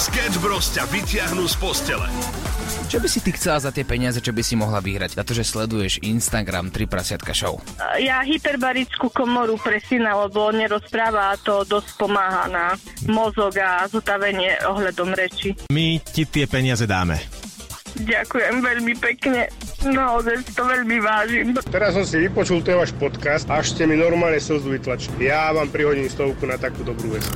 Sketch Bros ťa vyťahnú z postele. Čo by si ty chcela za tie peniaze, čo by si mohla vyhrať? Za to, že sleduješ Instagram 3 prasiatka show. Ja hyperbarickú komoru pre syna, lebo nerozpráva a to dosť pomáha na mozog a zotavenie ohľadom reči. My ti tie peniaze dáme. Ďakujem veľmi pekne. Naozaj si to veľmi vážim. Teraz som si vypočul ten váš podcast, až ste mi normálne slzu vytlačili. Ja vám prihodím stovku na takú dobrú vec.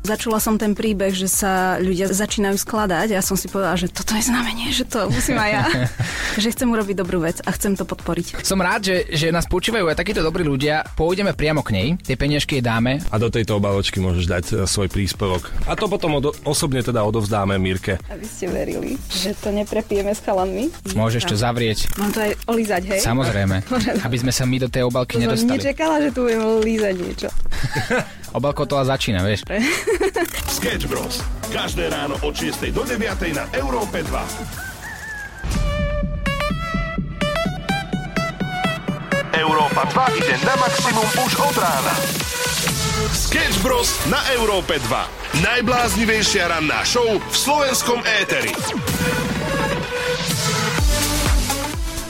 Začula som ten príbeh, že sa ľudia začínajú skladať a ja som si povedala, že toto je znamenie, že to musím aj ja. že chcem urobiť dobrú vec a chcem to podporiť. Som rád, že, že nás počúvajú aj takíto dobrí ľudia. Pôjdeme priamo k nej, tie peniažky jej dáme. A do tejto obaločky môžeš dať e, svoj príspevok. A to potom od, osobne teda odovzdáme Mirke. Aby ste verili, že to neprepijeme s chalanmi. Môžeš to zavrieť. Mám to aj olízať, hej? Samozrejme, aby sme sa my do tej obalky To som nedostali. nečakala, že tu budem lízať niečo. Obalko to začína, vieš. Sketch Bros. Každé ráno od 6 do 9 na Európe 2. Európa 2 ide na maximum už od rána. Sketch Bros. na Európe 2. Najbláznivejšia ranná show v slovenskom éteri.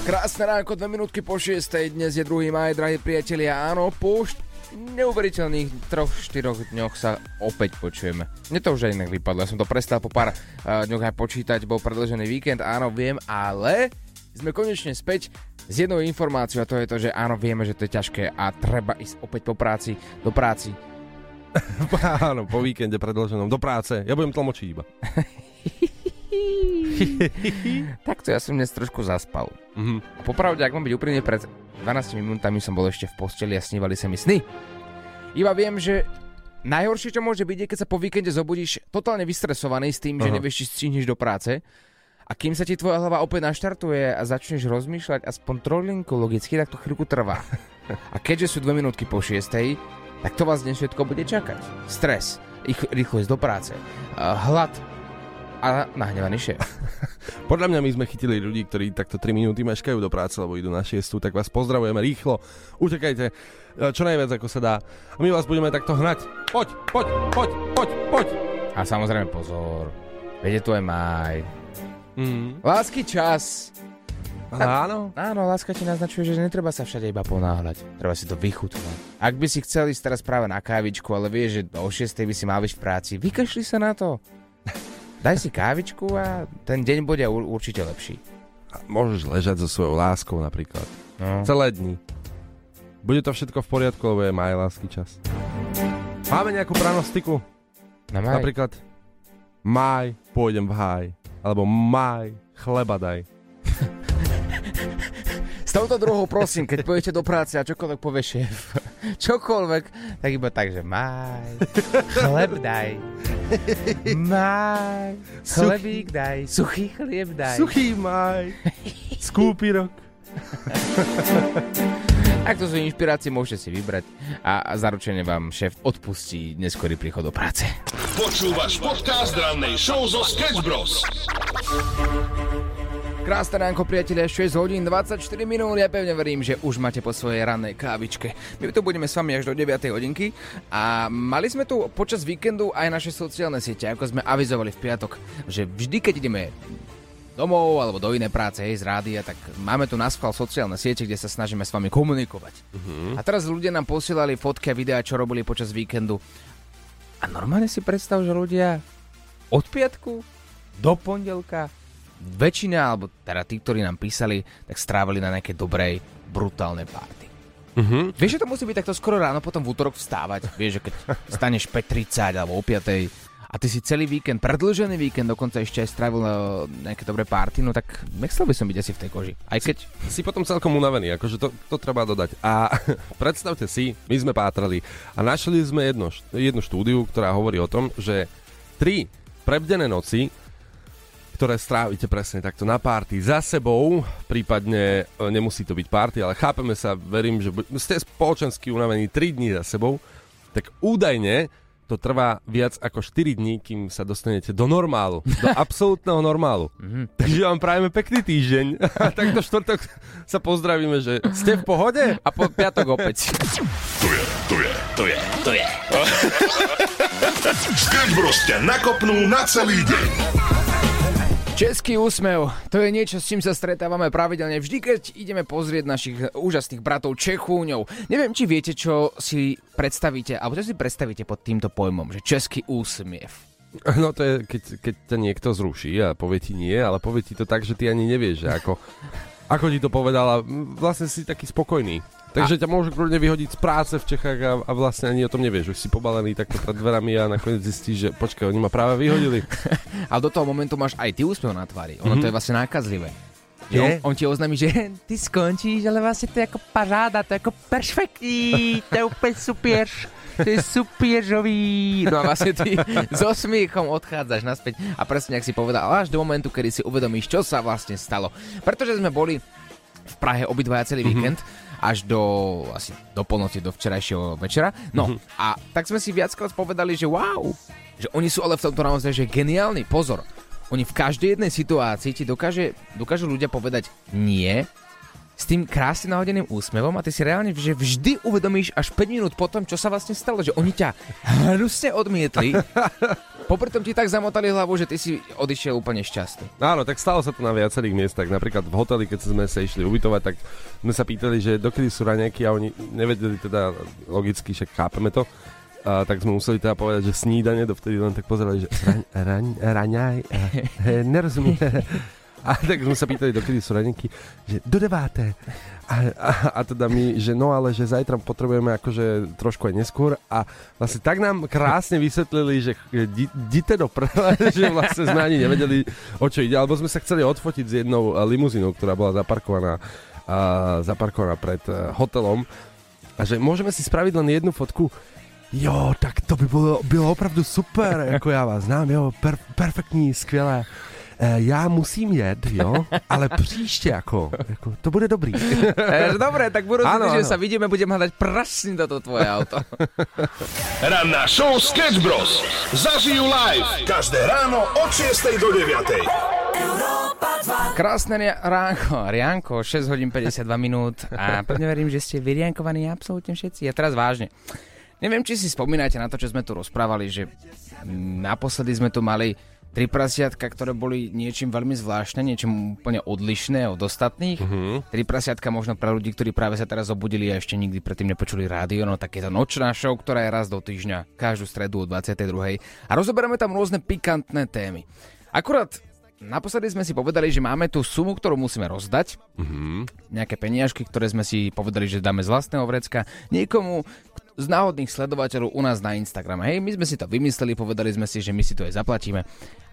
Krásne ránko, dve minútky po 6. Dnes je 2. maj, drahí priatelia. Áno, po neuveriteľných troch, štyroch dňoch sa opäť počujeme. Mne to už aj inak vypadlo, ja som to prestal po pár uh, dňoch aj počítať, bol predlžený víkend, áno, viem, ale sme konečne späť s jednou informáciou a to je to, že áno, vieme, že to je ťažké a treba ísť opäť po práci, do práci. Áno, po víkende predloženom do práce. Ja budem tlmočiť iba. Takto ja som dnes trošku zaspal. Mhm. A popravde, ak mám byť úprimne, pred 12 minútami som bol ešte v posteli a snívali sa mi sny. Iba viem, že najhoršie, čo môže byť, je, keď sa po víkende zobudíš totálne vystresovaný s tým, že Aha. nevieš, či stihneš do práce. A kým sa ti tvoja hlava opäť naštartuje a začneš rozmýšľať aspoň trolinku logicky, tak to chvíľku trvá. A keďže sú dve minútky po šiestej, tak to vás dnes všetko bude čakať. Stres, ich- rýchlo ísť do práce, a hlad a nahnevaný šéf. Podľa mňa my sme chytili ľudí, ktorí takto 3 minúty meškajú do práce, lebo idú na 6, tak vás pozdravujeme rýchlo. Utekajte e, čo najviac ako sa dá. A my vás budeme takto hnať. Poď, poď, poď, poď, poď. A samozrejme pozor, je tu aj maj. Mm. Lásky čas. Áno. Áno, láska ti naznačuje, že netreba sa všade iba ponáhľať. Treba si to vychutnať. Ak by si chcel ísť teraz práve na kávičku, ale vieš, že o 6 by si mal byť v práci, vykašli sa na to. Daj si kávičku a ten deň bude ur- určite lepší. A Môžeš ležať so svojou láskou napríklad. No. Celé dni. Bude to všetko v poriadku, lebo je maj lásky čas. Máme nejakú pranostiku? Na maj. Napríklad maj, pôjdem v háj. Alebo maj, chleba daj. S touto druhou prosím, keď pôjdete do práce a čokoľvek povie šéf, čokoľvek, tak iba tak, že maj, chleb daj, maj, chlebík daj, suchý chlieb daj. Suchý maj, skúpi rok. Ak to sú inšpirácie, môžete si vybrať a, a zaručene vám šéf odpustí neskorý príchod do práce. Počúvaš podcast rannej show zo Sketch Bros. Krásne ránko, priatelia, 6 hodín 24 minút, ja pevne verím, že už máte po svojej rannej kávičke. My tu budeme s vami až do 9 hodinky a mali sme tu počas víkendu aj naše sociálne siete, ako sme avizovali v piatok, že vždy, keď ideme domov alebo do inej práce, hej, z rádia, tak máme tu na schvál sociálne siete, kde sa snažíme s vami komunikovať. A teraz ľudia nám posielali fotky a videá, čo robili počas víkendu. A normálne si predstav, že ľudia od piatku do pondelka väčšina, alebo teda tí, ktorí nám písali, tak strávili na nejakej dobrej, brutálnej party. Uh-huh. Vieš, že to musí byť takto skoro ráno, potom v útorok vstávať. Vieš, že keď staneš 5.30 alebo o 5. a ty si celý víkend, predlžený víkend, dokonca ešte aj strávil na nejaké dobré party, no tak nechcel by som byť asi v tej koži. Aj keď... Si potom celkom unavený, akože to, to treba dodať. A predstavte si, my sme pátrali a našli sme jedno, jednu štúdiu, ktorá hovorí o tom, že tri prebdené noci ktoré strávite presne takto na párty za sebou, prípadne e, nemusí to byť párty, ale chápeme sa, verím, že ste spoločensky unavení 3 dní za sebou, tak údajne to trvá viac ako 4 dní, kým sa dostanete do normálu, do absolútneho normálu. Takže vám prajeme pekný týždeň a tak do štvrtok sa pozdravíme, že ste v pohode? A po piatok opäť. To je, to je, to je, to je. Sketch Bros ťa nakopnú na celý deň. Český úsmev, to je niečo, s čím sa stretávame pravidelne vždy, keď ideme pozrieť našich úžasných bratov Čechúňov. Neviem, či viete, čo si predstavíte, alebo čo si predstavíte pod týmto pojmom, že český úsmiev. No to je, keď, keď ťa niekto zruší a povie ti nie, ale povie ti to tak, že ty ani nevieš, že ako, ako ti to povedal a vlastne si taký spokojný. Takže ťa môžu kľudne vyhodiť z práce v Čechách a, a vlastne ani o tom nevieš. Už si pobalený takto pred dverami a nakoniec zistíš, že počkaj, oni ma práve vyhodili. Ale do toho momentu máš aj ty úsmev na tvári. Ono mm-hmm. to je vlastne nákazlivé. Je? on, on ti oznámi, že ty skončíš, ale vlastne to je ako paráda, to je ako perfektní, to je úplne super. To je superžový. No a vlastne ty so smiechom odchádzaš naspäť a presne, ak si povedal, až do momentu, kedy si uvedomíš, čo sa vlastne stalo. Pretože sme boli v Prahe obidvaja celý mm-hmm. víkend až do asi do polnoci, do včerajšieho večera. No mm-hmm. a tak sme si viackrát povedali, že wow, že oni sú ale v tomto naozaj že geniálni. Pozor, oni v každej jednej situácii ti dokáže, dokážu ľudia povedať nie s tým krásne nahodeným úsmevom a ty si reálne že vždy uvedomíš až 5 minút potom, čo sa vlastne stalo, že oni ťa hnusne odmietli. Popri tom ti tak zamotali hlavu, že ty si odišiel úplne šťastný. Áno, tak stalo sa to na viacerých miestach. Napríklad v hoteli, keď sme sa išli ubytovať, tak sme sa pýtali, že dokedy sú raňajky a oni nevedeli teda logicky, však chápeme to. A tak sme museli teda povedať, že snídanie, dovtedy len tak pozerali, že raň, raň, raňaj, nerozumiem. A tak sme sa pýtali, dokedy sú raňajky, že do deváté. A, a, a teda my, že no ale, že zajtra potrebujeme akože trošku aj neskôr. A vlastne tak nám krásne vysvetlili, že di- dite do prele, že vlastne sme ani nevedeli, o čo ide, alebo sme sa chceli odfotiť s jednou eh, limuzínou, ktorá bola zaparkovaná, a, zaparkovaná pred eh, hotelom. A že môžeme si spraviť len jednu fotku, Jo, tak to by bylo, bylo opravdu super, jako já vás znám, jo, per, perfektní, skvělé. E, já musím jet, jo, ale příště jako, jako to bude dobrý. E, dobre, tak budú Áno, že áno. sa vidíme, budem hľadať prasne toto tvoje auto. Ranná show Sketch Bros. Zažijú live každé ráno od 6 do 9. Krásne ránko, Rianko, 6 hodín 52 minút a pevne verím, že ste vyriankovaní absolútne všetci. A teraz vážne. Neviem, či si spomínate na to, čo sme tu rozprávali, že naposledy sme tu mali tri prasiatka, ktoré boli niečím veľmi zvláštne, niečím úplne odlišné od ostatných. Mm-hmm. Tri prasiatka možno pre ľudí, ktorí práve sa teraz obudili a ešte nikdy predtým nepočuli rádio, no tak je to nočná show, ktorá je raz do týždňa, každú stredu o 22. A rozoberáme tam rôzne pikantné témy. Akurát naposledy sme si povedali, že máme tú sumu, ktorú musíme rozdať, Mhm. nejaké peniažky, ktoré sme si povedali, že dáme z vlastného vrecka niekomu z náhodných sledovateľov u nás na Instagram. Hej, my sme si to vymysleli, povedali sme si, že my si to aj zaplatíme.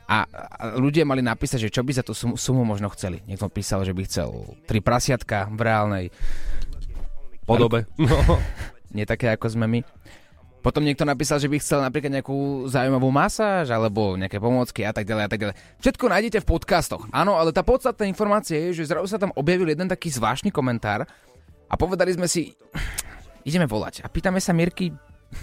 A, a ľudia mali napísať, že čo by za tú sumu, sumu možno chceli. Niekto písal, že by chcel tri prasiatka v reálnej, Podobe. No. nie také ako sme my. Potom niekto napísal, že by chcel napríklad nejakú zaujímavú masáž alebo nejaké pomôcky a tak ďalej a tak ďalej. Všetko nájdete v podcastoch. Áno, ale tá podstatná informácia je, že zrazu sa tam objavil jeden taký zvláštny komentár a povedali sme si, ideme volať a pýtame sa Mirky,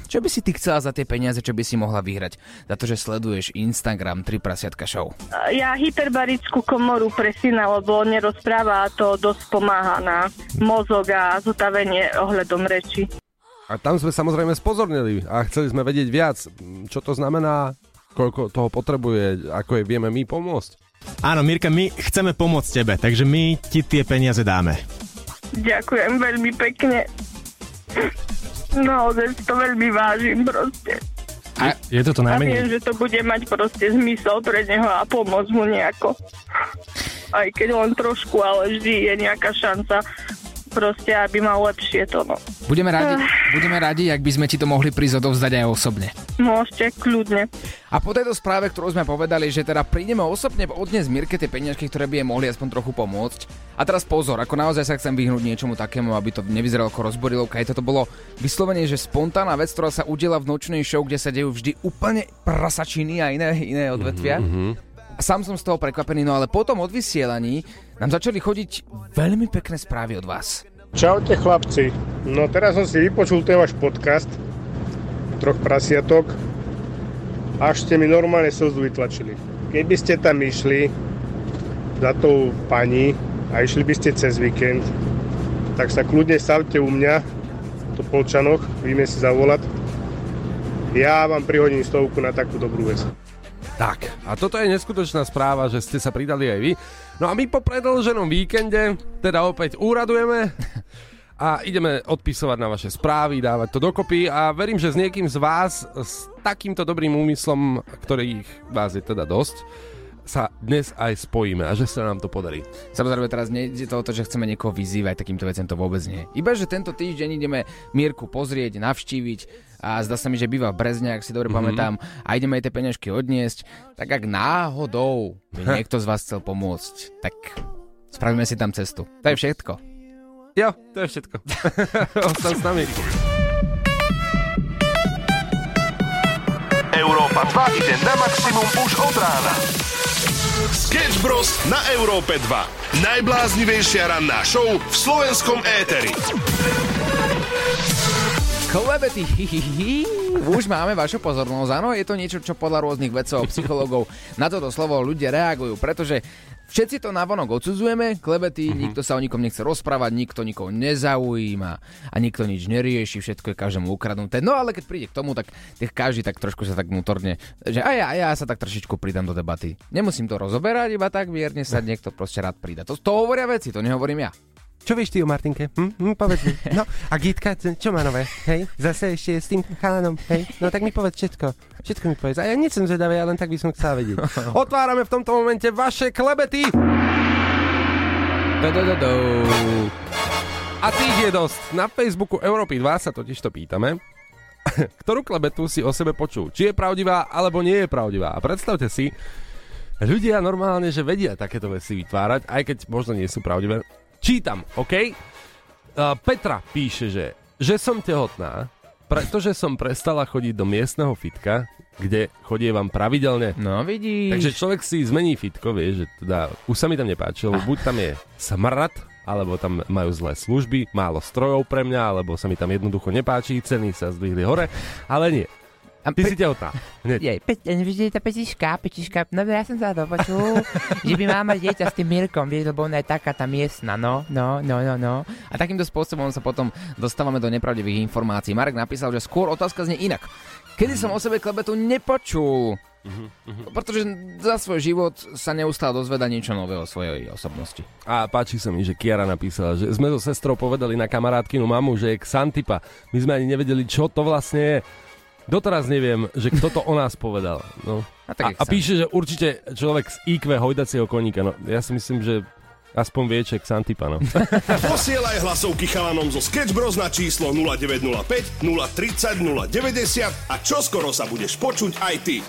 čo by si ty chcela za tie peniaze, čo by si mohla vyhrať? Za to, že sleduješ Instagram 3 prasiatka show. Ja hyperbarickú komoru pre syna, lebo on nerozpráva a to dosť pomáha na mozog a zotavenie ohľadom reči. A tam sme samozrejme spozornili a chceli sme vedieť viac, čo to znamená, koľko toho potrebuje, ako je vieme my pomôcť. Áno, Mirka, my chceme pomôcť tebe, takže my ti tie peniaze dáme. Ďakujem veľmi pekne. Naozaj si to veľmi vážim proste. Je to to A viem, že to bude mať proste zmysel pre neho a pomôcť mu nejako. Aj keď len trošku, ale vždy je nejaká šanca proste, aby mal lepšie to, no. Budeme radi, budeme radi, ak by sme ti to mohli prísť odovzdať aj osobne. Môžete, kľudne. A po tejto správe, ktorú sme povedali, že teda prídeme osobne odnes Mirke tie peniažky, ktoré by jej mohli aspoň trochu pomôcť. A teraz pozor, ako naozaj sa chcem vyhnúť niečomu takému, aby to nevyzeralo ako rozborilovka. Aj toto bolo vyslovene, že spontánna vec, ktorá sa udiela v nočnej show, kde sa dejú vždy úplne prasačiny a iné, iné odvetvia. A sám som z toho prekvapený, no ale potom od vysielaní nám začali chodiť veľmi pekné správy od vás. Čaute chlapci. No teraz som si vypočul ten váš podcast troch prasiatok až ste mi normálne slzu vytlačili. Keby ste tam išli za tou pani a išli by ste cez víkend, tak sa kľudne stavte u mňa, to Polčanoch, vieme si zavolať. Ja vám prihodím stovku na takú dobrú vec. Tak, a toto je neskutočná správa, že ste sa pridali aj vy. No a my po predlženom víkende teda opäť úradujeme a ideme odpisovať na vaše správy, dávať to dokopy a verím, že s niekým z vás s takýmto dobrým úmyslom, ktorých vás je teda dosť, sa dnes aj spojíme a že sa nám to podarí. Samozrejme teraz nejde to o to, že chceme niekoho vyzývať, takýmto vecem to vôbec nie. Iba, že tento týždeň ideme Mírku pozrieť, navštíviť a zdá sa mi, že býva v Brezne, ak si dobre mm-hmm. pamätám, a ideme aj tie peňažky odniesť, tak ak náhodou by niekto z vás chcel pomôcť, tak spravíme si tam cestu. To je všetko. Jo, to je všetko. Ostan s nami. Európa 2 ide na maximum už od rána. Sketch Bros. na Európe 2. Najbláznivejšia ranná show v slovenskom éteri. Klebety, už máme vašu pozornosť. Áno, je to niečo, čo podľa rôznych vedcov, psychológov na toto slovo ľudia reagujú, pretože všetci to navonok odsudzujeme, klebety, mm-hmm. nikto sa o nikom nechce rozprávať, nikto nikoho nezaujíma a nikto nič nerieši, všetko je každému ukradnuté. No ale keď príde k tomu, tak každý tak trošku sa tak vnútorne, že a ja, a ja sa tak trošičku pridám do debaty. Nemusím to rozoberať, iba tak vierne sa niekto proste rád pridá. To, to hovoria veci, to nehovorím ja. Čo vieš ty o Martinke? Hm? Hm, povedz mi. No, a Gitka, čo má nové? Hej? Zase ešte s tým chalanom, hej? No tak mi povedz všetko. Všetko mi povedz. A ja nie som zvedavý, ale len tak by som chcel vedieť. Otvárame v tomto momente vaše klebety. A tých je dosť. Na Facebooku Európy 2 sa totiž to pýtame, ktorú klebetu si o sebe počul. Či je pravdivá, alebo nie je pravdivá. A predstavte si, ľudia normálne, že vedia takéto veci vytvárať, aj keď možno nie sú pravdivé. Čítam, OK? Uh, Petra píše, že, že som tehotná, pretože som prestala chodiť do miestneho fitka, kde chodievam pravidelne. No vidíš. Takže človek si zmení fitko, vie, že teda už sa mi tam nepáčilo, buď tam je smrad, alebo tam majú zlé služby, málo strojov pre mňa, alebo sa mi tam jednoducho nepáči, ceny sa zdvihli hore, ale nie. A Ty pe- si tehotná. Hneď. Je, pe- vždy tá petička, petička, no ja som sa to počul, že by mala dieťa s tým Mirkom, vieš, lebo ona je taká tá miestna, no, no, no, no, no. A takýmto spôsobom sa potom dostávame do nepravdivých informácií. Marek napísal, že skôr otázka znie inak. Kedy som o sebe klebetu nepočul? Uh-huh, uh-huh. Pretože za svoj život sa neustále dozveda niečo nové o svojej osobnosti. A páči sa mi, že Kiara napísala, že sme so sestrou povedali na kamarátkinu mamu, že je Xantipa. My sme ani nevedeli, čo to vlastne je. Doteraz neviem, že kto to o nás povedal. No. A, a, a píše, že určite človek z IQ hojdacieho koníka. No, ja si myslím, že aspoň vie ček Santipa, no. Posielaj hlasovky chalanom zo Sketch Bros na číslo 0905 030 090 a čoskoro sa budeš počuť aj ty.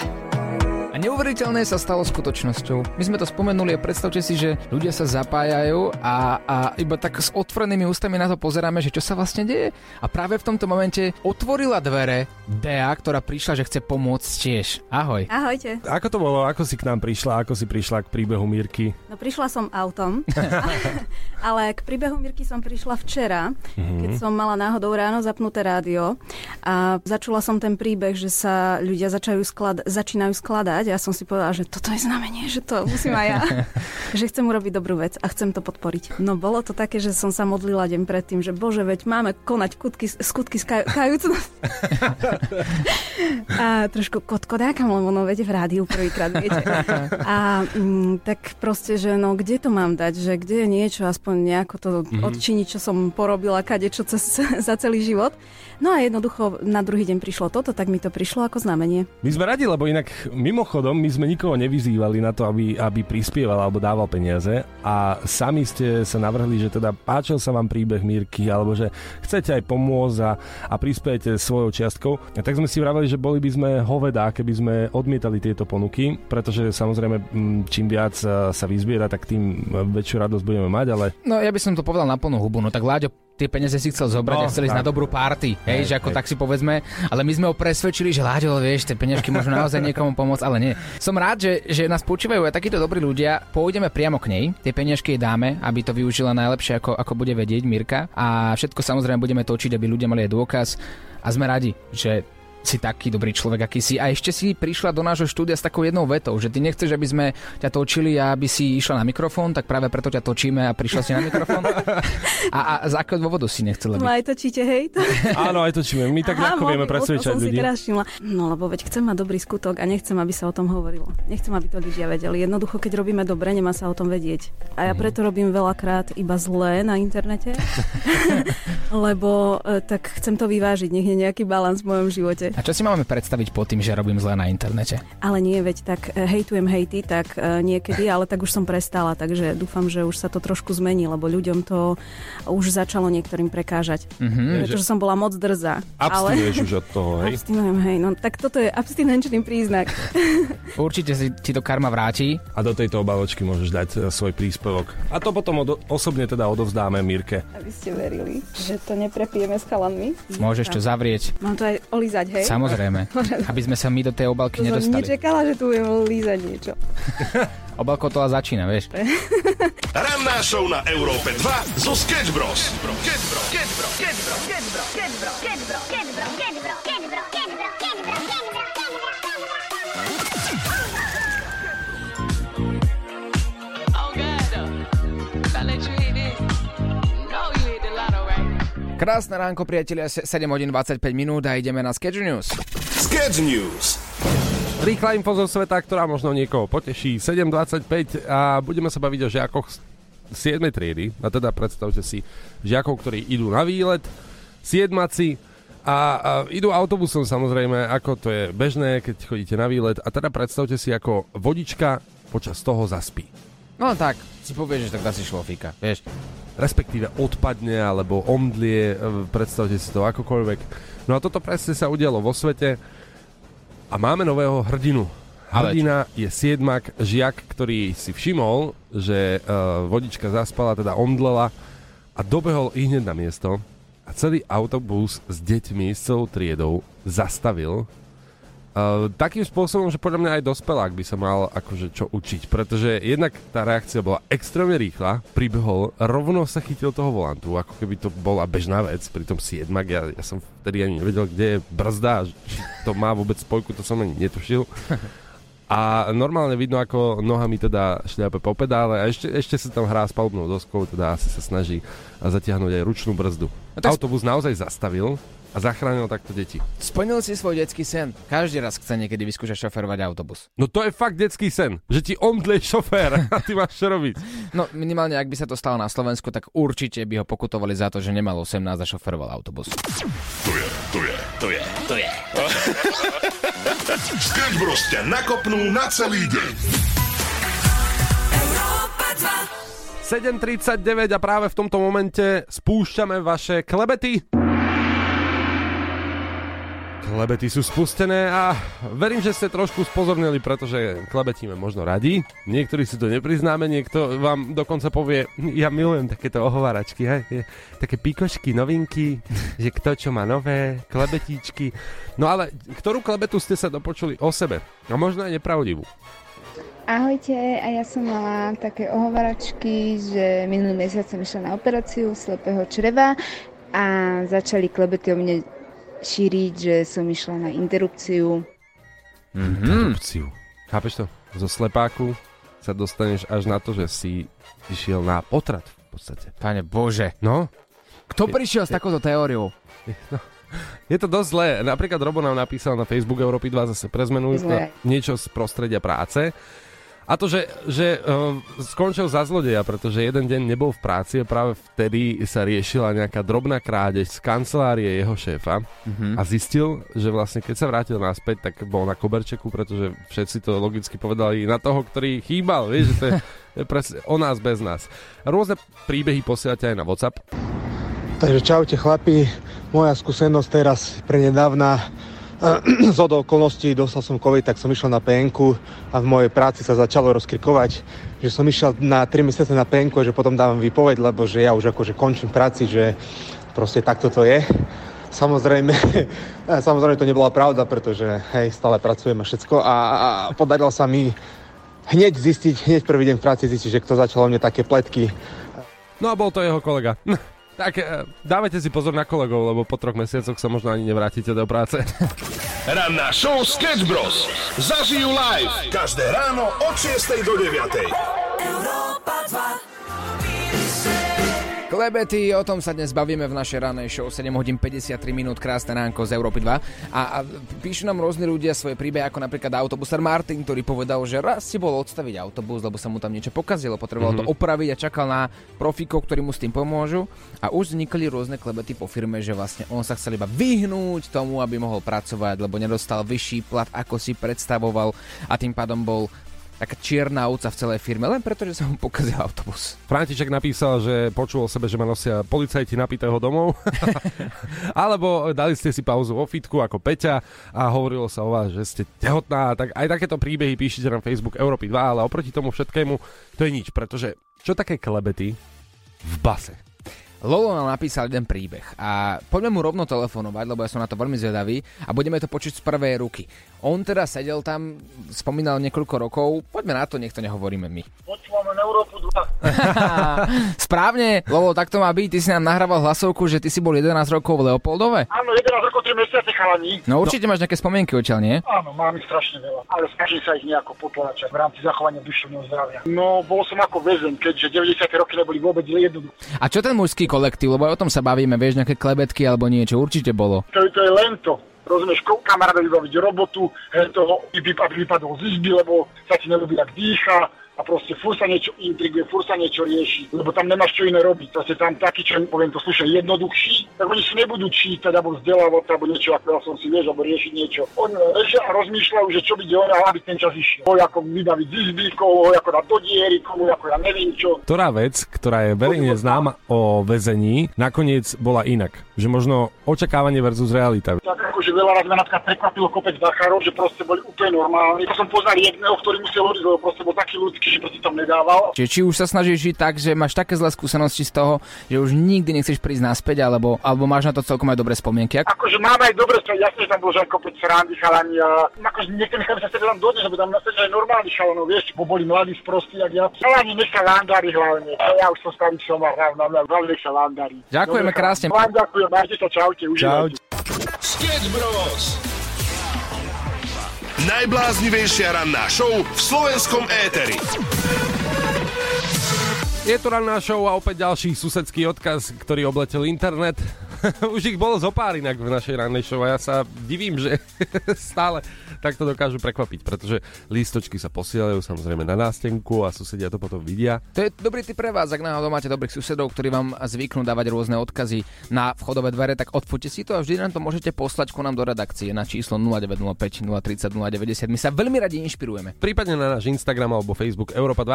A neuveriteľné sa stalo skutočnosťou. My sme to spomenuli a predstavte si, že ľudia sa zapájajú a, a iba tak s otvorenými ústami na to pozeráme, že čo sa vlastne deje. A práve v tomto momente otvorila dvere Dea, ktorá prišla, že chce pomôcť tiež. Ahoj. Ahojte. Ako to bolo? Ako si k nám prišla? Ako si prišla k príbehu Mirky? No prišla som autom, ale k príbehu Mirky som prišla včera, mm-hmm. keď som mala náhodou ráno zapnuté rádio a začula som ten príbeh, že sa ľudia začajú sklad- začínajú skladať povedať. Ja som si povedala, že toto je znamenie, že to musím aj ja. že chcem urobiť dobrú vec a chcem to podporiť. No bolo to také, že som sa modlila deň predtým, že bože, veď máme konať kutky, skutky skaj, kajúcnosť. a trošku kotkodákam, lebo no veď v rádiu prvýkrát, viete. A m, mm, tak proste, že no kde to mám dať, že kde je niečo, aspoň nejako to mm-hmm. odčiniť, čo som porobila, kade čo cez, za celý život. No a jednoducho na druhý deň prišlo toto, tak mi to prišlo ako znamenie. My sme radi, lebo inak mimochodom my sme nikoho nevyzývali na to, aby, aby prispieval alebo dával peniaze a sami ste sa navrhli, že teda páčil sa vám príbeh Mírky alebo že chcete aj pomôcť a, a prispiejete svojou čiastkou. A tak sme si vraveli, že boli by sme hovedá, keby sme odmietali tieto ponuky, pretože samozrejme čím viac sa vyzbiera, tak tým väčšiu radosť budeme mať, ale... No ja by som to povedal na plnú hubu, no tak Láďo tie peniaze si chcel zobrať no, a chcel ísť na dobrú party, hej, hej že ako hej. tak si povedzme, ale my sme ho presvedčili, že Láďo, vieš, tie peniažky môžu naozaj niekomu pomôcť, ale nie. Som rád, že, že nás počúvajú aj takíto dobrí ľudia, pôjdeme priamo k nej, tie peniažky jej dáme, aby to využila najlepšie, ako, ako bude vedieť Mirka. A všetko samozrejme budeme točiť, aby ľudia mali aj dôkaz. A sme radi, že si taký dobrý človek, aký si. A ešte si prišla do nášho štúdia s takou jednou vetou, že ty nechceš, aby sme ťa točili a aby si išla na mikrofón, tak práve preto ťa točíme a prišla si na mikrofón. A, a z akého dôvodu si nechcela No byť? aj točíte, hej? Áno, aj točíme. My tak ľahko vieme presvedčať to ľudí. No lebo veď chcem mať dobrý skutok a nechcem, aby sa o tom hovorilo. Nechcem, aby to ľudia vedeli. Jednoducho, keď robíme dobre, nemá sa o tom vedieť. A ja Mhm. preto robím veľakrát iba zlé na internete, lebo e, tak chcem to vyvážiť, nech je nejaký balans v mojom živote. A čo si máme predstaviť pod tým, že robím zle na internete? Ale nie, veď tak e, hejtujem hejty, tak e, niekedy, ale tak už som prestala, takže dúfam, že už sa to trošku zmení, lebo ľuďom to už začalo niektorým prekážať. Mhm. Pretože som bola moc drzá. ale... Abstinuješ už od toho, hej? Abstinujem, hej, no tak toto je abstinenčný príznak. Určite si ti to karma vráti. A do tejto obaločky môžeš dať e, svoj príspevok. A to potom od, osobne teda odovzdáme Mirke. Aby ste verili, že to neprepijeme s chalanmi. Môžeš to zavrieť. Mám to aj olízať, hej? Samozrejme. Aby sme sa my do tej obalky To som nedostali. nečakala, že tu budem lízať niečo. Obalko to a začína, vieš. Ranná show na Európe 2 zo Sketch Bros. Sketch Bros. Sketch Bros. Sketch Bros. Sketch Bros. Sketch Bros. Krásne ránko, priatelia, se- 7 hodín 25 minút a ideme na Sketch News. Sketch News. Rýchla info zo sveta, ktorá možno niekoho poteší. 7.25 a budeme sa baviť o žiakoch z 7. triedy. A teda predstavte si žiakov, ktorí idú na výlet, siedmaci a, a idú autobusom samozrejme, ako to je bežné, keď chodíte na výlet. A teda predstavte si, ako vodička počas toho zaspí. No tak, si povieš, že tak dá si šlofíka, vieš. respektíve odpadne alebo omdlie, e, predstavte si to akokoľvek. No a toto presne sa udialo vo svete a máme nového hrdinu. Hrdina je siedmak, žiak, ktorý si všimol, že uh, vodička zaspala, teda omdlela a dobehol i hneď na miesto a celý autobus s deťmi, s celou triedou zastavil Uh, takým spôsobom, že podľa mňa aj dospelák by sa mal akože čo učiť, pretože jednak tá reakcia bola extrémne rýchla, pribehol, rovno sa chytil toho volantu, ako keby to bola bežná vec, pri tom siedmak, ja, ja som vtedy ani nevedel, kde je brzda, či to má vôbec spojku, to som ani netušil. A normálne vidno, ako nohami teda šľape po pedále a ešte, ešte sa tam hrá s palubnou doskou, teda asi sa snaží zatiahnuť aj ručnú brzdu. No tak- Autobus naozaj zastavil a zachránil takto deti. Splnil si svoj detský sen. Každý raz chce niekedy vyskúšať šoferovať autobus. No to je fakt detský sen, že ti omdlie šofér a ty máš čo robiť. No minimálne, ak by sa to stalo na Slovensku, tak určite by ho pokutovali za to, že nemal 18 a šoferoval autobus. To je, to je, to je, to je. Sketch Bros ťa nakopnú na celý deň. 7.39 a práve v tomto momente spúšťame vaše klebety. Klebety sú spustené a verím, že ste trošku spozornili, pretože klebetíme možno radi. Niektorí si to nepriznáme, niekto vám dokonca povie, ja milujem takéto ohováračky, hej, také pikošky, novinky, že kto čo má nové, klebetíčky. No ale ktorú klebetu ste sa dopočuli o sebe? A možno aj nepravdivú. Ahojte, a ja som mala také ohovaračky, že minulý mesiac som išla na operáciu slepého čreva a začali klebety o mne šíriť, že som išla na interrupciu. Mhm. Interrupciu. Chápeš to? Zo slepáku sa dostaneš až na to, že si išiel na potrat v podstate. Pane Bože. No, Kto prišiel s takouto teóriou? je to dosť zlé. Napríklad Robo nám napísal na Facebook Európy 2 zase pre zmenu Zlé. niečo z prostredia práce. A to, že, že uh, skončil za zlodeja, pretože jeden deň nebol v práci a práve vtedy sa riešila nejaká drobná krádež z kancelárie jeho šéfa Mhm. a zistil, že vlastne keď sa vrátil naspäť, tak bol na koberčeku, pretože všetci to logicky povedali na toho, ktorý chýbal, vieš, že to je, to je presne o nás bez nás. Rôzne príbehy posielate aj na WhatsApp. Takže čaute chlapi, moja skúsenosť teraz prednedávna z okolností dostal som COVID, tak som išiel na PNK a v mojej práci sa začalo rozkrikovať, že som išiel na 3 mesiace na PNK a že potom dávam výpoveď, lebo že ja už akože končím práci, že proste takto to je. Samozrejme, samozrejme to nebola pravda, pretože hej, stále pracujem a všetko a, a podarilo sa mi hneď zistiť, hneď prvý deň v práci zistiť, že kto začal o mne také pletky. No a bol to jeho kolega. Tak e, dávajte si pozor na kolegov, lebo po troch mesiacoch sa možno ani nevrátite do práce. Ranná show Sketch Bros. Zažijú live každé ráno od 6 do 9. Klebety, o tom sa dnes bavíme v našej ranej show 7 hodín 53 minút, krásne ránko z Európy 2. A, a píšu nám rôzni ľudia svoje príbehy, ako napríklad autobusár Martin, ktorý povedal, že raz si bol odstaviť autobus, lebo sa mu tam niečo pokazilo, potreboval mm-hmm. to opraviť a čakal na profikov, ktorí mu s tým pomôžu. A už vznikli rôzne klebety po firme, že vlastne on sa chcel iba vyhnúť tomu, aby mohol pracovať, lebo nedostal vyšší plat, ako si predstavoval a tým pádom bol taká čierna ovca v celej firme, len preto, že sa mu pokazil autobus. František napísal, že počul o sebe, že ma nosia policajti napitého domov. Alebo dali ste si pauzu vo fitku ako Peťa a hovorilo sa o vás, že ste tehotná. Tak aj takéto príbehy píšite na Facebook Európy 2, ale oproti tomu všetkému to je nič, pretože čo také klebety v base? Lolo nám napísal jeden príbeh a poďme mu rovno telefonovať, lebo ja som na to veľmi zvedavý a budeme to počuť z prvej ruky. On teda sedel tam, spomínal niekoľko rokov, poďme na to, nech to nehovoríme my. Počúvame na Európu 2. Správne, Lolo, tak to má byť, ty si nám nahrával hlasovku, že ty si bol 11 rokov v Leopoldove? Áno, 11 rokov, 3 mesiace chalani. No určite no. máš nejaké spomienky odtiaľ, nie? Áno, mám ich strašne veľa, ale snažím sa ich nejako potláčať v rámci zachovania duševného zdravia. No, bol som ako väzen, keďže 90. roky neboli vôbec jednoduché. A čo ten mužský kolektív, lebo aj o tom sa bavíme, vieš, nejaké klebetky alebo niečo, určite bolo. To, to je len to. Rozumieš, kamarát vybaviť robotu, hej, toho, aby vypadol z izby, lebo sa ti nelúbi, ak dýcha, a proste fur sa niečo intriguje, fur sa niečo rieši, lebo tam nemáš čo iné robiť. Proste tam taký, čo poviem to slušaj, jednoduchší, tak oni si nebudú čítať alebo vzdelávať alebo niečo, ako ja som si vieš, alebo riešiť niečo. Oni riešia a rozmýšľajú, že čo by ďalej, aby ten čas išiel. Koho ako vybaviť z izby, koho ako dať do diery, komu ako ja neviem čo. Ktorá vec, ktorá je verejne známa o väzení, nakoniec bola inak. Že možno očakávanie versus realita. Tak akože veľa raz ma napríklad prekvapilo kopec Zacharov, že proste boli úplne normálni. To som poznal jedného, ktorý musel odísť, lebo proste bol taký ľudský, že proste tam nedával. Čiže či už sa snažíš žiť tak, že máš také zlé skúsenosti z toho, že už nikdy nechceš prísť naspäť, alebo, alebo máš na to celkom aj dobré spomienky? Akože mám aj dobré spomienky, jasne, že tam bol že aj kopec srandy chalani a akože niektorí chalani sa chceli tam dodnes, lebo tam na aj normálny chalanov, vieš, bo boli mladí sprostí, jak ja. Chalani nech sa landári hlavne. Ja už som starý som a hlavne, hlavne nech sa landári. Ďakujeme krásne. Vám ďakujem, majte sa, čaute, Čau. Sketch Bros. Najbláznivejšia ranná show v slovenskom éteri. Je tu ranná show a opäť ďalší susedský odkaz, ktorý obletel internet. Už ich bolo zo pár inak v našej rannej show a ja sa divím, že stále takto dokážu prekvapiť, pretože lístočky sa posielajú samozrejme na nástenku a susedia to potom vidia. To je dobrý tip pre vás, ak náhodou máte dobrých susedov, ktorí vám zvyknú dávať rôzne odkazy na vchodové dvere, tak odfoďte si to a vždy nám to môžete poslať ku nám do redakcie na číslo 0905 030 090. My sa veľmi radi inšpirujeme. Prípadne na náš Instagram alebo Facebook Europa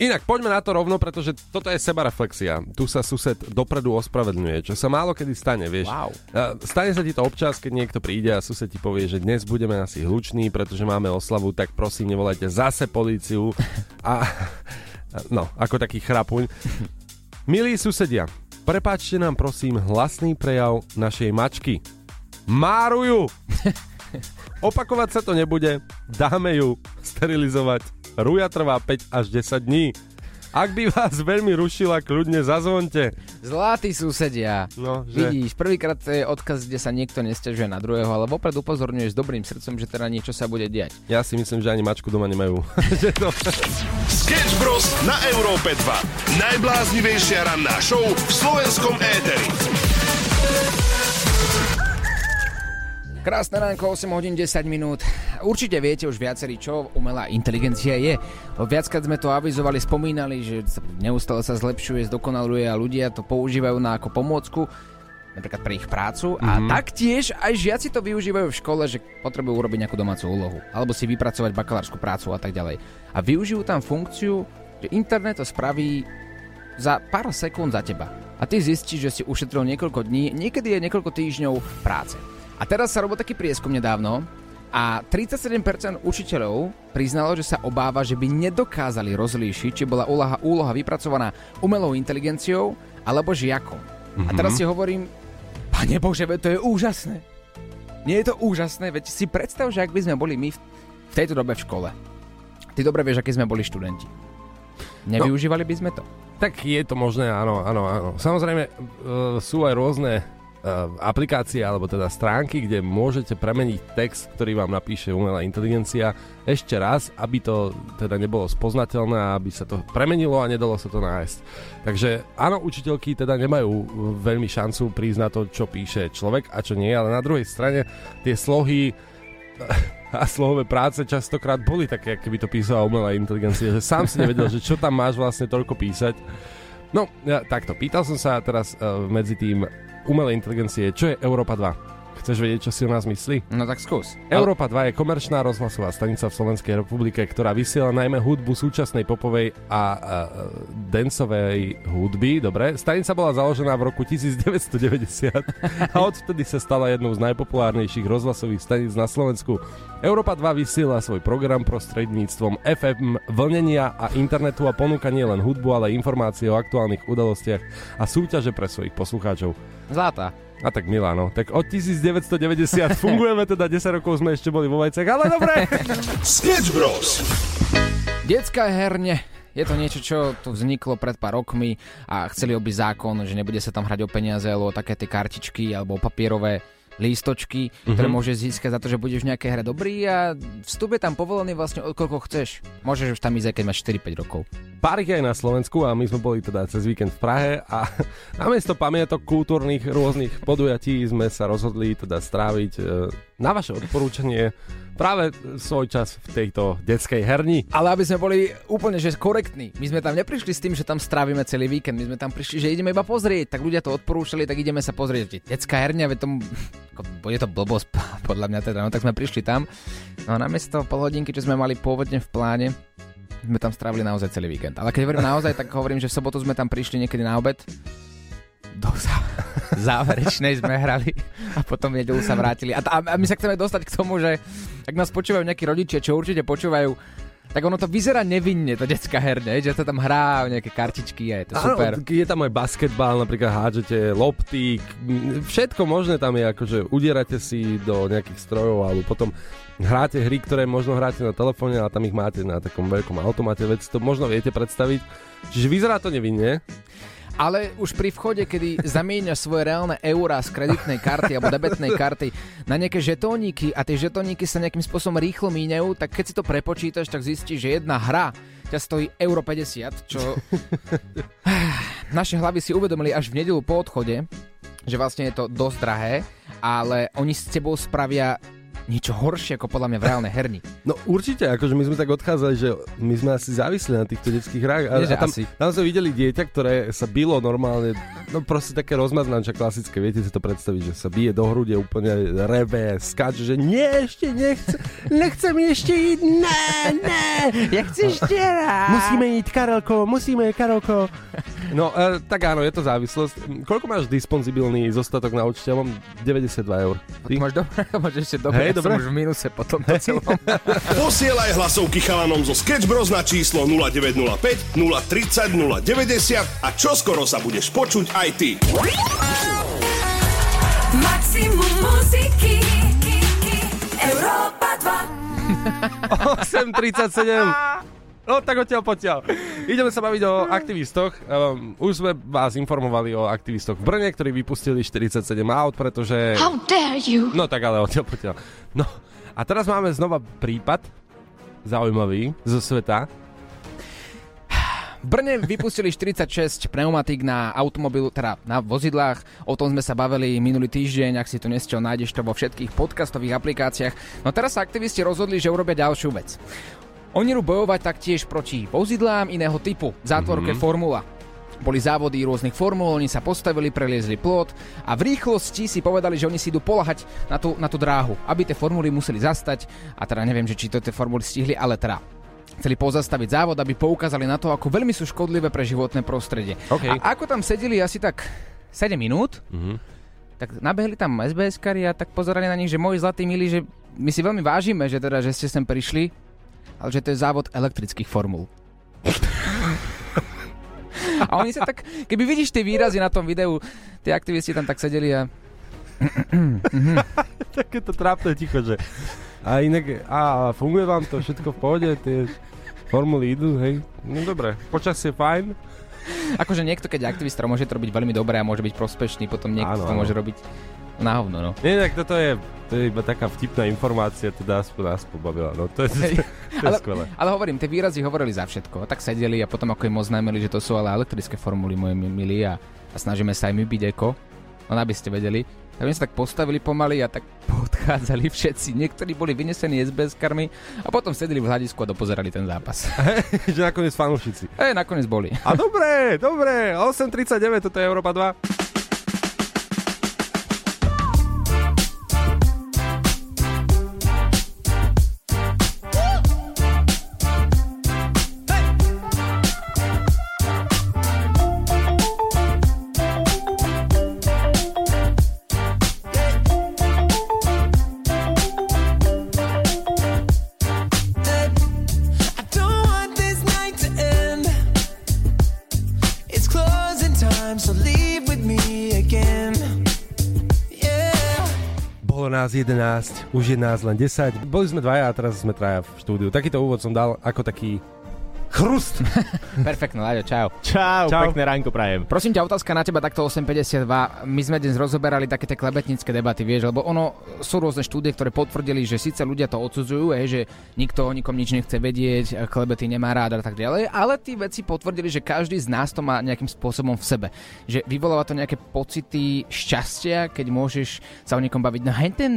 2. Inak poďme na to rovno, pretože toto je sebareflexia. Tu sa sused dopredu ospravedlňuje, čo sa málo kedy stane, vieš. Wow. Stane sa ti to občas, keď niekto príde a sused ti povie, že dnes budeme asi hluční, pretože máme oslavu, tak prosím, nevolajte zase políciu. A no, ako taký chrapuň. Milí susedia, prepáčte nám prosím hlasný prejav našej mačky. Máruju! Opakovať sa to nebude, dáme ju sterilizovať. Ruja trvá 5 až 10 dní. Ak by vás veľmi rušila, kľudne zazvonte. Zlatí susedia. No, že... Vidíš, prvýkrát to je odkaz, kde sa niekto nestiažuje na druhého, ale vopred upozorňuješ s dobrým srdcom, že teda niečo sa bude diať. Ja si myslím, že ani mačku doma nemajú. Sketch Bros. na Európe 2. Najbláznivejšia ranná show v slovenskom éteri. Krásne ránko, 8 hodín 10 minút. Určite viete už viacerí, čo umelá inteligencia je. Viackrát sme to avizovali, spomínali, že neustále sa zlepšuje, zdokonaluje a ľudia to používajú na ako pomôcku napríklad pre ich prácu a Mhm. taktiež aj žiaci to využívajú v škole, že potrebujú urobiť nejakú domácu úlohu alebo si vypracovať bakalárskú prácu a tak ďalej. A využijú tam funkciu, že internet to spraví za pár sekúnd za teba. A ty zistíš, že si ušetril niekoľko dní, niekedy je niekoľko týždňov práce. A teraz sa robil taký prieskum nedávno a 37% učiteľov priznalo, že sa obáva, že by nedokázali rozlíšiť, či bola úloha, úloha vypracovaná umelou inteligenciou alebo žiakom. A teraz si hovorím, pane Bože, to je úžasné. Nie je to úžasné, veď si predstav, že ak by sme boli my v, v tejto dobe v škole. Ty dobre vieš, akí sme boli študenti. Nevyužívali by sme to? Tak je to možné, áno, áno, áno. Samozrejme, e, sú aj rôzne aplikácie alebo teda stránky, kde môžete premeniť text, ktorý vám napíše umelá inteligencia ešte raz, aby to teda nebolo spoznateľné, aby sa to premenilo a nedalo sa to nájsť. Takže áno, učiteľky teda nemajú veľmi šancu prísť na to, čo píše človek a čo nie, ale na druhej strane tie slohy a slovové práce častokrát boli také, keby to písala umelá inteligencia, že sám si nevedel, že čo tam máš vlastne toľko písať. No, ja, takto, pýtal som sa teraz uh, medzi tým umelej inteligencie, čo je Európa 2? Chceš vedieť, čo si o nás myslí? No tak skús. Európa 2 je komerčná rozhlasová stanica v Slovenskej republike, ktorá vysiela najmä hudbu súčasnej popovej a uh, dancovej hudby. Dobre, stanica bola založená v roku 1990 a odvtedy sa stala jednou z najpopulárnejších rozhlasových staníc na Slovensku. Európa 2 vysiela svoj program prostredníctvom FM, vlnenia a internetu a ponúka nielen hudbu, ale informácie o aktuálnych udalostiach a súťaže pre svojich poslucháčov. Zlatá. A tak Milano, tak od 1990 fungujeme, teda 10 rokov sme ešte boli vo vajcech, ale dobre. Sketch Bros. Detská herne. Je to niečo, čo tu vzniklo pred pár rokmi a chceli obyť zákon, že nebude sa tam hrať o peniaze, alebo o také tie kartičky alebo o papierové lístočky, mm-hmm. ktoré môžeš získať za to, že budeš v nejakej hre dobrý a vstup je tam povolený vlastne koľko chceš. Môžeš už tam ísť, aj keď máš 4-5 rokov. Pár ich aj na Slovensku a my sme boli teda cez víkend v Prahe a namiesto pamiatok kultúrnych rôznych podujatí sme sa rozhodli teda stráviť e, na vaše odporúčanie práve svoj čas v tejto detskej herni. Ale aby sme boli úplne že korektní, my sme tam neprišli s tým, že tam strávime celý víkend, my sme tam prišli, že ideme iba pozrieť, tak ľudia to odporúčali, tak ideme sa pozrieť. Detská herňa, veď tomu, bude to blbosť podľa mňa teda, no tak sme prišli tam. No a namiesto pol hodinky, čo sme mali pôvodne v pláne, sme tam strávili naozaj celý víkend. Ale keď hovorím naozaj, tak hovorím, že v sobotu sme tam prišli niekedy na obed, do záverečnej sme hrali a potom v nedelu sa vrátili. A, t- a my sa chceme dostať k tomu, že ak nás počúvajú nejakí rodičia, čo určite počúvajú, tak ono to vyzerá nevinne, tá detská herňa, že sa tam hrá nejaké kartičky a je to super. Áno, je tam aj basketbal, napríklad hádžete lopty, všetko možné tam je, akože udierate si do nejakých strojov alebo potom hráte hry, ktoré možno hráte na telefóne a tam ich máte na takom veľkom automate, veď to možno viete predstaviť. Čiže vyzerá to nevinne. Ale už pri vchode, kedy zamieňa svoje reálne eurá z kreditnej karty alebo debetnej karty na nejaké žetóniky a tie žetóniky sa nejakým spôsobom rýchlo míňajú, tak keď si to prepočítaš, tak zistíš, že jedna hra ťa stojí euro 50, čo naše hlavy si uvedomili až v nedelu po odchode, že vlastne je to dosť drahé, ale oni s tebou spravia niečo horšie ako podľa mňa v reálnej herni. No určite, akože my sme tak odchádzali, že my sme asi závisli na týchto detských hrách. A, Nie, a tam, asi. tam sme videli dieťa, ktoré sa bilo normálne, no proste také rozmaznanča klasické, viete si to predstaviť, že sa bije do hrude úplne rebe, skáče, že nie, ešte nechcem, nechcem ešte ísť, ne, ne, ja chcem ešte raz. Musíme ísť, Karolko, musíme, Karolko. No, e, tak áno, je to závislosť. Koľko máš disponzibilný zostatok na účte? Ja mám 92 eur. Ty? Máš dobre, máš ešte dobre, Hej, dobre. som už v mínuse po tomto celom. Posielaj hlasovky chalanom zo Sketch Bros na číslo 0905 030 090 a čoskoro sa budeš počuť aj ty. Maximum muziky Európa 8.37. No tak odtiaľ potiaľ. Ideme sa baviť o aktivistoch. Um, už sme vás informovali o aktivistoch v Brne, ktorí vypustili 47 aut, pretože... How dare you? No tak ale odtiaľ potiaľ. No a teraz máme znova prípad zaujímavý zo sveta. V Brne vypustili 46 pneumatík na automobilu, teda na vozidlách. O tom sme sa bavili minulý týždeň, ak si to nestiel, nájdeš to vo všetkých podcastových aplikáciách. No teraz sa aktivisti rozhodli, že urobia ďalšiu vec. Oni idú bojovať taktiež proti vozidlám iného typu, v zátvorke mm-hmm. Formula. Boli závody rôznych formul, oni sa postavili, preliezli plot a v rýchlosti si povedali, že oni si idú polahať na tú, na tú dráhu, aby tie formuly museli zastať. A teda neviem, že či to tie formuly stihli, ale teda chceli pozastaviť závod, aby poukázali na to, ako veľmi sú škodlivé pre životné prostredie. OK. A ako tam sedeli asi tak 7 minút, Mhm. tak nabehli tam SBS-kari a tak pozerali na nich, že moji zlatí milí, že my si veľmi vážime, že teda, že ste sem prišli, ale že to je závod elektrických formul. a oni sa tak, keby vidíš tie výrazy na tom videu, tí aktivisti tam tak sedeli a Takéto trápne ticho, že... A inak, a funguje vám to všetko v pohode, tie formuly idú, hej? No dobre, počasie fajn. Akože niekto, keď je aktivista, môže to robiť veľmi dobre a môže byť prospešný, potom niekto Áno, to áno. môže robiť na hovno, no. Nie, tak toto je, to je iba taká vtipná informácia, teda aspoň nás pobavila. No to je, Hej. to je ale, skvelé. ale hovorím, tie výrazy hovorili za všetko. Tak sedeli a potom ako im oznámili, že to sú ale elektrické formuly, moje mi- milí, a, a snažíme sa aj my byť eko. Len aby ste vedeli. Tak oni sa tak postavili pomaly a tak podchádzali všetci. Niektorí boli vynesení SBS-karmi a potom sedeli v hľadisku a dopozerali ten zápas. že nakoniec fanúšici. Ej, nakoniec boli. A dobre, dobre, 8.39, toto je Európa 2. leave with me again. Bolo nás 11, už je nás len 10. Boli sme dvaja a teraz sme traja v štúdiu. Takýto úvod som dal ako taký chrust. Perfektno, Láďo, čau. Čau, Čau. pekné ránko prajem. Prosím ťa, otázka na teba takto 8.52. My sme dnes rozoberali také tie klebetnícke debaty, vieš, lebo ono sú rôzne štúdie, ktoré potvrdili, že síce ľudia to odsudzujú, hej, že nikto o nikom nič nechce vedieť, klebety nemá rád a tak ďalej, ale tí veci potvrdili, že každý z nás to má nejakým spôsobom v sebe. Že vyvoláva to nejaké pocity šťastia, keď môžeš sa o niekom baviť. No hen ten,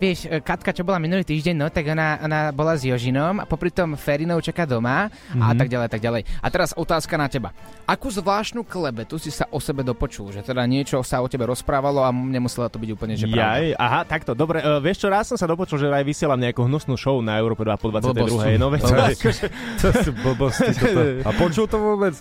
vieš, Katka, čo bola minulý týždeň, no tak ona, ona bola s Jožinom a popri tom Ferinou čaká doma a Mhm. Tak ďalej, tak ďalej. A teraz otázka na teba. Akú zvláštnu klebetu si sa o sebe dopočul? Že teda niečo sa o tebe rozprávalo a nemusela to byť úplne, že pravda. Jaj, aha, takto, dobre. Uh, vieš čo, raz som sa dopočul, že aj vysielam nejakú hnusnú show na Európe 2 po 22. No, veď, akože, To sú blbosti toto. A počul to vôbec?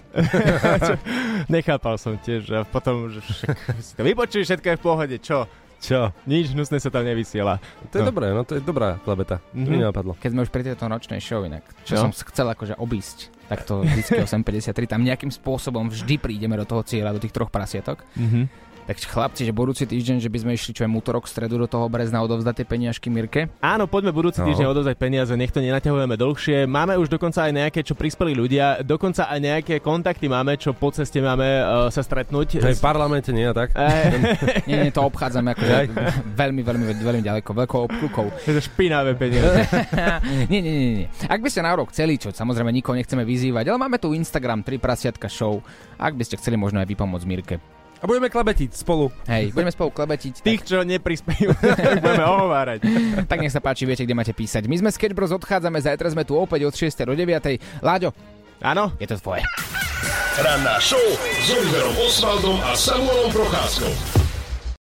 nechápal som tiež. A potom, že však, si to vypočuj, všetko je v pohode, čo? Čo? Nič hnusné sa tam nevysiela. To je dobré, no to je dobrá klebeta. To mi Mhm. nenapadlo. Keď sme už pri tejto nočnej show inak, čo No. som chcel akože obísť, tak to vždycky 8.53, tam nejakým spôsobom vždy prídeme do toho cieľa, do tých troch prasiatok. Mhm. Tak chlapci, že budúci týždeň, že by sme išli čo je útorok, stredu do toho Brezna odovzdať tie peniažky Mirke. Áno, poďme budúci No. týždeň odovzdať peniaze, nech to nenaťahujeme dlhšie. Máme už dokonca aj nejaké, čo prispeli ľudia, dokonca aj nejaké kontakty máme, čo po ceste máme uh, sa stretnúť. Aj v parlamente nie, tak? Eh, Nie, nie, to obchádzame akože veľmi, veľmi, veľmi ďaleko, veľkou obklukou. je to špinavé peniaze. nie, nie, nie, nie. Ak by ste na rok chceli, čo samozrejme nikoho nechceme vyzývať, ale máme tu Instagram 3 prasiatka show. Ak by ste chceli možno aj vy pomôcť Mirke. A budeme klebetiť spolu. Hej, budeme spolu klebetiť. Tých, čo neprispejú, tak budeme ohovárať. Tak nech sa páči, viete, kde máte písať. My sme Sketch Bros, odchádzame, zajtra sme tu opäť od 6. do 9. Láďo, Áno? je to tvoje. Ranná show s Oliverom Osvaldom a Samuelom Procházkou.